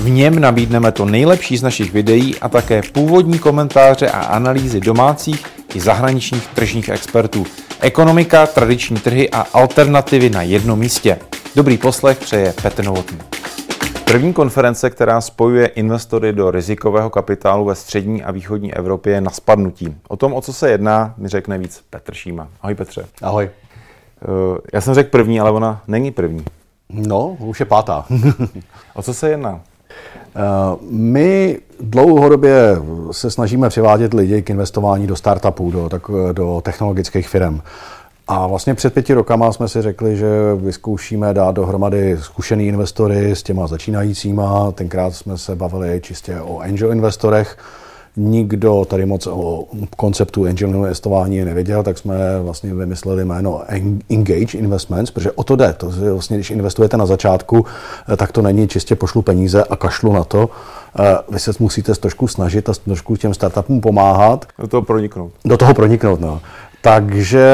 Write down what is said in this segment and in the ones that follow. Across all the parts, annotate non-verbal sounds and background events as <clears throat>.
V něm nabídneme to nejlepší z našich videí a také původní komentáře a analýzy domácích i zahraničních tržních expertů. Ekonomika, tradiční trhy a alternativy na jednom místě. Dobrý poslech přeje Petr Novotný. První konference, která spojuje investory do rizikového kapitálu ve střední a východní Evropě, je na spadnutí. O tom, o co se jedná, mi řekne víc Petr Šíma. Ahoj Petře. Ahoj. Eh, já jsem řekl první, ale ona není první. No, už je pátá. <laughs> o co se jedná? Eh, my dlouhodobě se snažíme přivádět lidi k investování do startupů, do, tak, do technologických firm. A vlastně před pěti rokama jsme si řekli, že vyzkoušíme dát dohromady zkušený investory s těma začínajícíma. Tenkrát jsme se bavili čistě o angel investorech. Nikdo tady moc o konceptu angel investování nevěděl, tak jsme vlastně vymysleli jméno Engage Investments, protože o to jde. To je vlastně, když investujete na začátku, tak to není čistě pošlu peníze a kašlu na to. Vy se musíte trošku snažit a trošku těm startupům pomáhat. Do toho proniknout. Do toho proniknout, no. Takže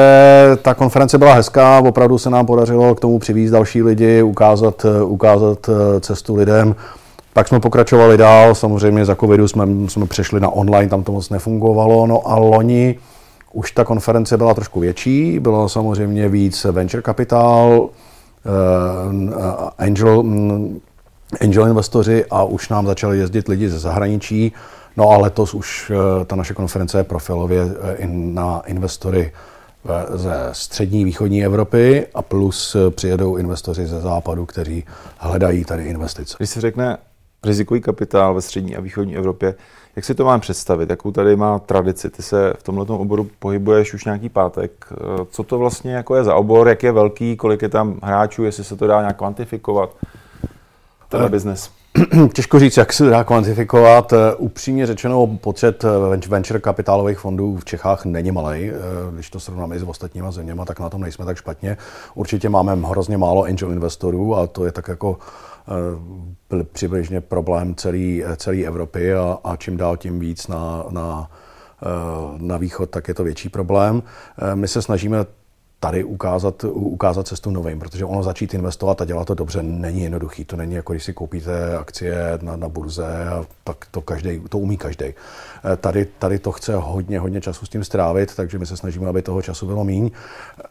ta konference byla hezká, opravdu se nám podařilo k tomu přivízt další lidi, ukázat, ukázat eh, cestu lidem. Pak jsme pokračovali dál, samozřejmě za covidu jsme, jsme přešli na online, tam to moc nefungovalo, no a loni už ta konference byla trošku větší, bylo samozřejmě víc venture capital, eh, angel, mm, angel investoři a už nám začali jezdit lidi ze zahraničí. No a letos už eh, ta naše konference je profilově eh, na investory ze střední východní Evropy a plus přijedou investoři ze západu, kteří hledají tady investice. Když se řekne rizikový kapitál ve střední a východní Evropě, jak si to mám představit? Jakou tady má tradici? Ty se v tomto oboru pohybuješ už nějaký pátek. Co to vlastně jako je za obor? Jak je velký? Kolik je tam hráčů? Jestli se to dá nějak kvantifikovat? Ten biznes. <clears throat> Těžko říct, jak se dá kvantifikovat. Eh, upřímně řečeno, počet eh, venture kapitálových fondů v Čechách není malý. Eh, když to srovnáme i s ostatníma zeměma, tak na tom nejsme tak špatně. Určitě máme hrozně málo angel investorů a to je tak jako přibližně problém celé celý Evropy a, a čím dál tím víc na, na, na východ, tak je to větší problém. My se snažíme tady ukázat, ukázat cestu novým, protože ono začít investovat a dělat to dobře není jednoduchý. To není jako když si koupíte akcie na, na burze a tak to, každý, to umí každý. Eh, tady, tady to chce hodně, hodně času s tím strávit, takže my se snažíme, aby toho času bylo míň.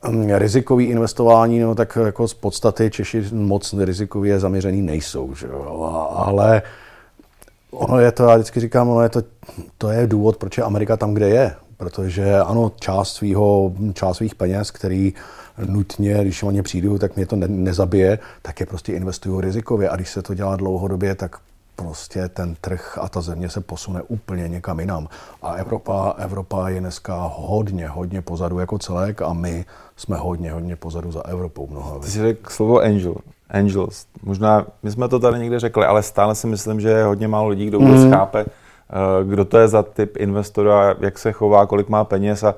Hm, rizikový investování, no tak jako z podstaty Češi moc rizikově zaměřený nejsou, že jo? ale ono je to, já vždycky říkám, ono je to, to je důvod, proč je Amerika tam, kde je protože ano, část, svýho, část svých peněz, který nutně, když o ně přijdu, tak mě to ne, nezabije, tak je prostě investuju rizikově. A když se to dělá dlouhodobě, tak prostě ten trh a ta země se posune úplně někam jinam. A Evropa, Evropa je dneska hodně, hodně pozadu jako celek a my jsme hodně, hodně pozadu za Evropou mnoha. Ty jsi řekl slovo angel. Angels. Možná, my jsme to tady někde řekli, ale stále si myslím, že je hodně málo lidí, kdo vůbec mm. chápe, kdo to je za typ investora, jak se chová, kolik má peněz a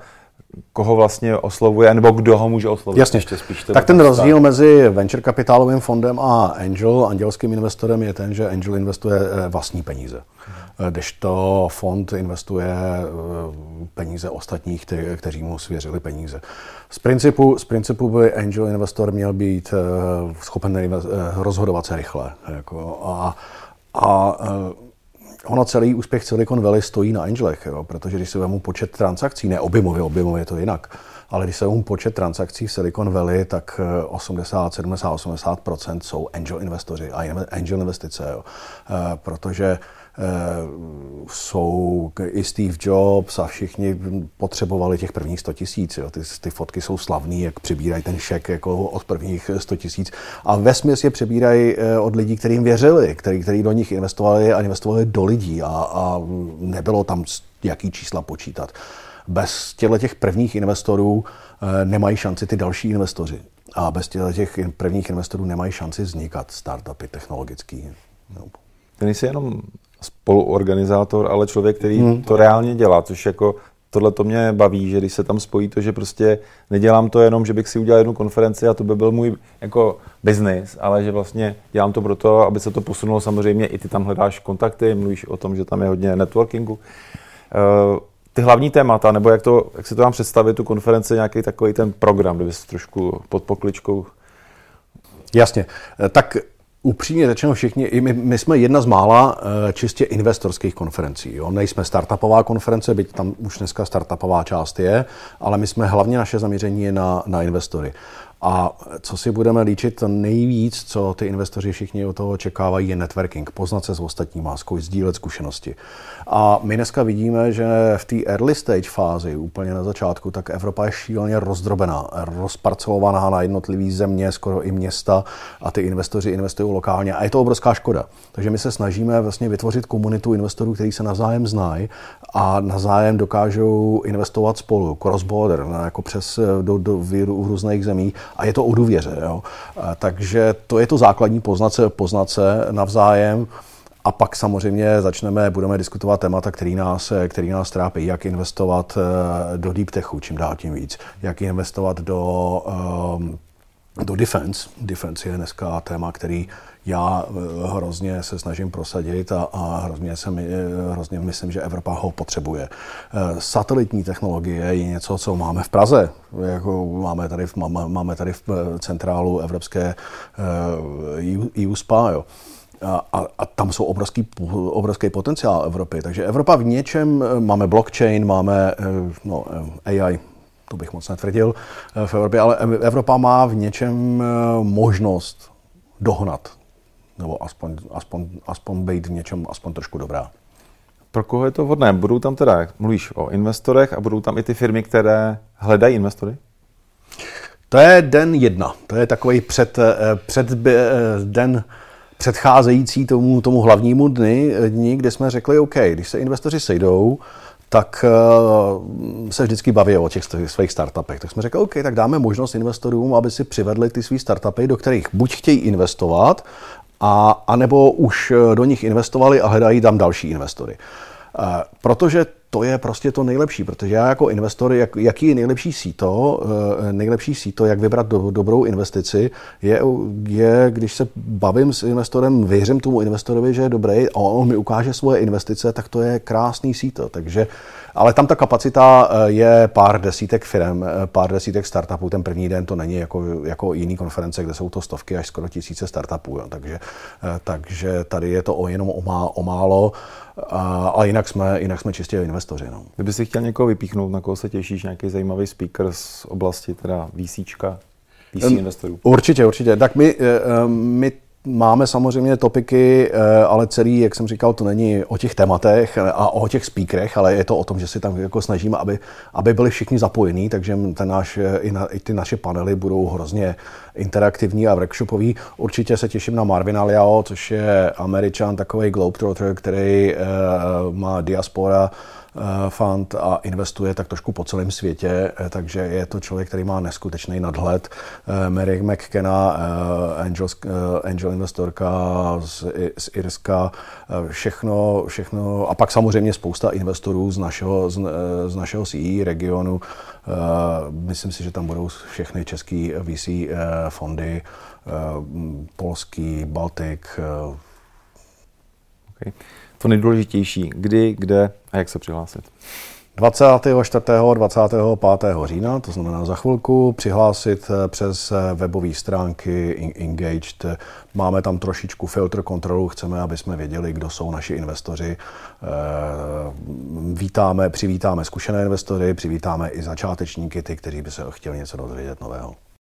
koho vlastně oslovuje, nebo kdo ho může oslovit. Jasně. Ještě spíš tak ten rozdíl mezi venture kapitálovým fondem a angel, andělským investorem je ten, že angel investuje eh, vlastní peníze. Když to fond investuje eh, peníze ostatních, kteří, kteří mu svěřili peníze. Z principu, z principu by angel investor měl být schopen rozhodovat se rychle. Jako, a, a ono celý úspěch Silicon Valley stojí na angelech, jo, protože když se vemu počet transakcí, ne objemově, objemově je to jinak, ale když se vemu počet transakcí v Silicon Valley, tak 80, 70, 80 jsou angel investoři a angel investice, jo, eh, protože Eh, jsou i Steve Jobs a všichni potřebovali těch prvních 100 tisíc. Ty, ty fotky jsou slavný, jak přibírají ten šek jako od prvních 100 tisíc. A ve směs je přebírají eh, od lidí, kterým věřili, který, který do nich investovali a investovali do lidí a, a nebylo tam jaký čísla počítat. Bez těchto těch prvních investorů eh, nemají šanci ty další investoři. A bez těch prvních investorů nemají šanci vznikat startupy technologický. Ty nejsi jenom spoluorganizátor, ale člověk, který hmm. to reálně dělá, což jako tohle to mě baví, že když se tam spojí to, že prostě nedělám to jenom, že bych si udělal jednu konferenci a to by byl můj jako business, ale že vlastně dělám to proto, aby se to posunulo samozřejmě, i ty tam hledáš kontakty, mluvíš o tom, že tam je hodně networkingu. Ty hlavní témata, nebo jak, to, jak si to mám představit, tu konferenci, nějaký takový ten program, kdyby trošku pod pokličkou. Jasně. Tak Upřímně řečeno všichni, my, my jsme jedna z mála eh, čistě investorských konferencí. Jo? Nejsme startupová konference, byť tam už dneska startupová část je, ale my jsme hlavně naše zaměření je na, na investory. A co si budeme líčit nejvíc, co ty investoři všichni od toho očekávají, je networking, poznat se s ostatníma, sdílet zkušenosti. A my dneska vidíme, že v té early stage fázi, úplně na začátku, tak Evropa je šíleně rozdrobená, rozparcelovaná na jednotlivé země, skoro i města a ty investoři investují lokálně a je to obrovská škoda. Takže my se snažíme vlastně vytvořit komunitu investorů, kteří se navzájem znají a navzájem dokážou investovat spolu, cross-border, jako přes do, do, v, v různých zemích a je to o důvěře. Jo. Takže to je to základní poznat se, poznat se navzájem. A pak samozřejmě začneme, budeme diskutovat témata, který nás, který nás trápí, jak investovat eh, do deep techu, čím dál tím víc, jak investovat do, ehm, do defense. Defense je dneska téma, který já eh, hrozně se snažím prosadit a, a hrozně, se mi, eh, hrozně myslím, že Evropa ho potřebuje. Satelitní technologie je něco, co máme v Praze. Jako máme, tady, máme, máme tady v centrálu Evropské EU SPA. Jo. A, a, a tam jsou obrovský, obrovský potenciál Evropy. Takže Evropa v něčem, eh, máme blockchain, máme eh, no, eh, AI, to bych moc netvrdil v Evropě, ale Evropa má v něčem možnost dohnat, nebo aspoň, aspoň, aspoň být v něčem aspoň trošku dobrá. Pro koho je to vhodné? Budou tam teda, mluvíš o investorech a budou tam i ty firmy, které hledají investory? To je den jedna. To je takový před, před den předcházející tomu, tomu hlavnímu dny, dni, kde jsme řekli, OK, když se investoři sejdou, tak uh, se vždycky baví o těch svých startupech. Tak jsme řekli, OK, tak dáme možnost investorům, aby si přivedli ty své startupy, do kterých buď chtějí investovat, a, anebo už eh, do nich investovali a hledají tam další investory. Uh, protože to je prostě to nejlepší, protože já jako investor, jak, jaký je nejlepší síto, eh, nejlepší síto, jak vybrat do, dobrou investici, je, je, když se bavím s investorem, věřím tomu investorovi, že je dobrý a on mi ukáže svoje investice, tak to je krásný síto. Takže ale tam ta kapacita eh, je pár desítek firm, eh, pár desítek startupů. Ten první den to není jako, jako jiný konference, kde jsou to stovky až skoro tisíce startupů. Jo. Takže, takže tady je to o jenom o, má, o málo. A, jinak jsme, jinak jsme čistě investoři. No. Kdyby si chtěl někoho vypíchnout, na koho se těšíš, nějaký zajímavý speaker z oblasti teda VCčka, VC investorů? Určitě, určitě. Tak my, eh, my Máme samozřejmě topiky, eh, ale celý, jak jsem říkal, to není o těch tématech a o těch speakerech, ale je to o tom, že si tam jako snažíme, aby, aby byli všichni zapojení, takže ten náš, i, na, i ty naše panely budou hrozně interaktivní a workshopový. Určitě se těším na Marvina Liao, což je američan, takový globetrotter, který uh, má diaspora fund a investuje tak trošku po celém světě, eh, takže je to člověk, který má neskutečný nadhled. Eh, Mary McKenna, angel, angel investorka z, z Irska, všechno, všechno a pak samozřejmě spousta investorů z našeho, z, z našeho CE regionu. Myslím si, že tam budou všechny české VC fondy, polský, Baltik. Okay to nejdůležitější, kdy, kde a jak se přihlásit? 24. 25. října, to znamená za chvilku, přihlásit eh, přes eh, webové stránky Engaged. Máme tam trošičku filtr kontrolu, chceme, aby jsme věděli, kdo jsou naši investoři. Eh, vítáme, přivítáme zkušené investory, přivítáme i začátečníky, ty, kteří by se chtěli něco dozvědět nového.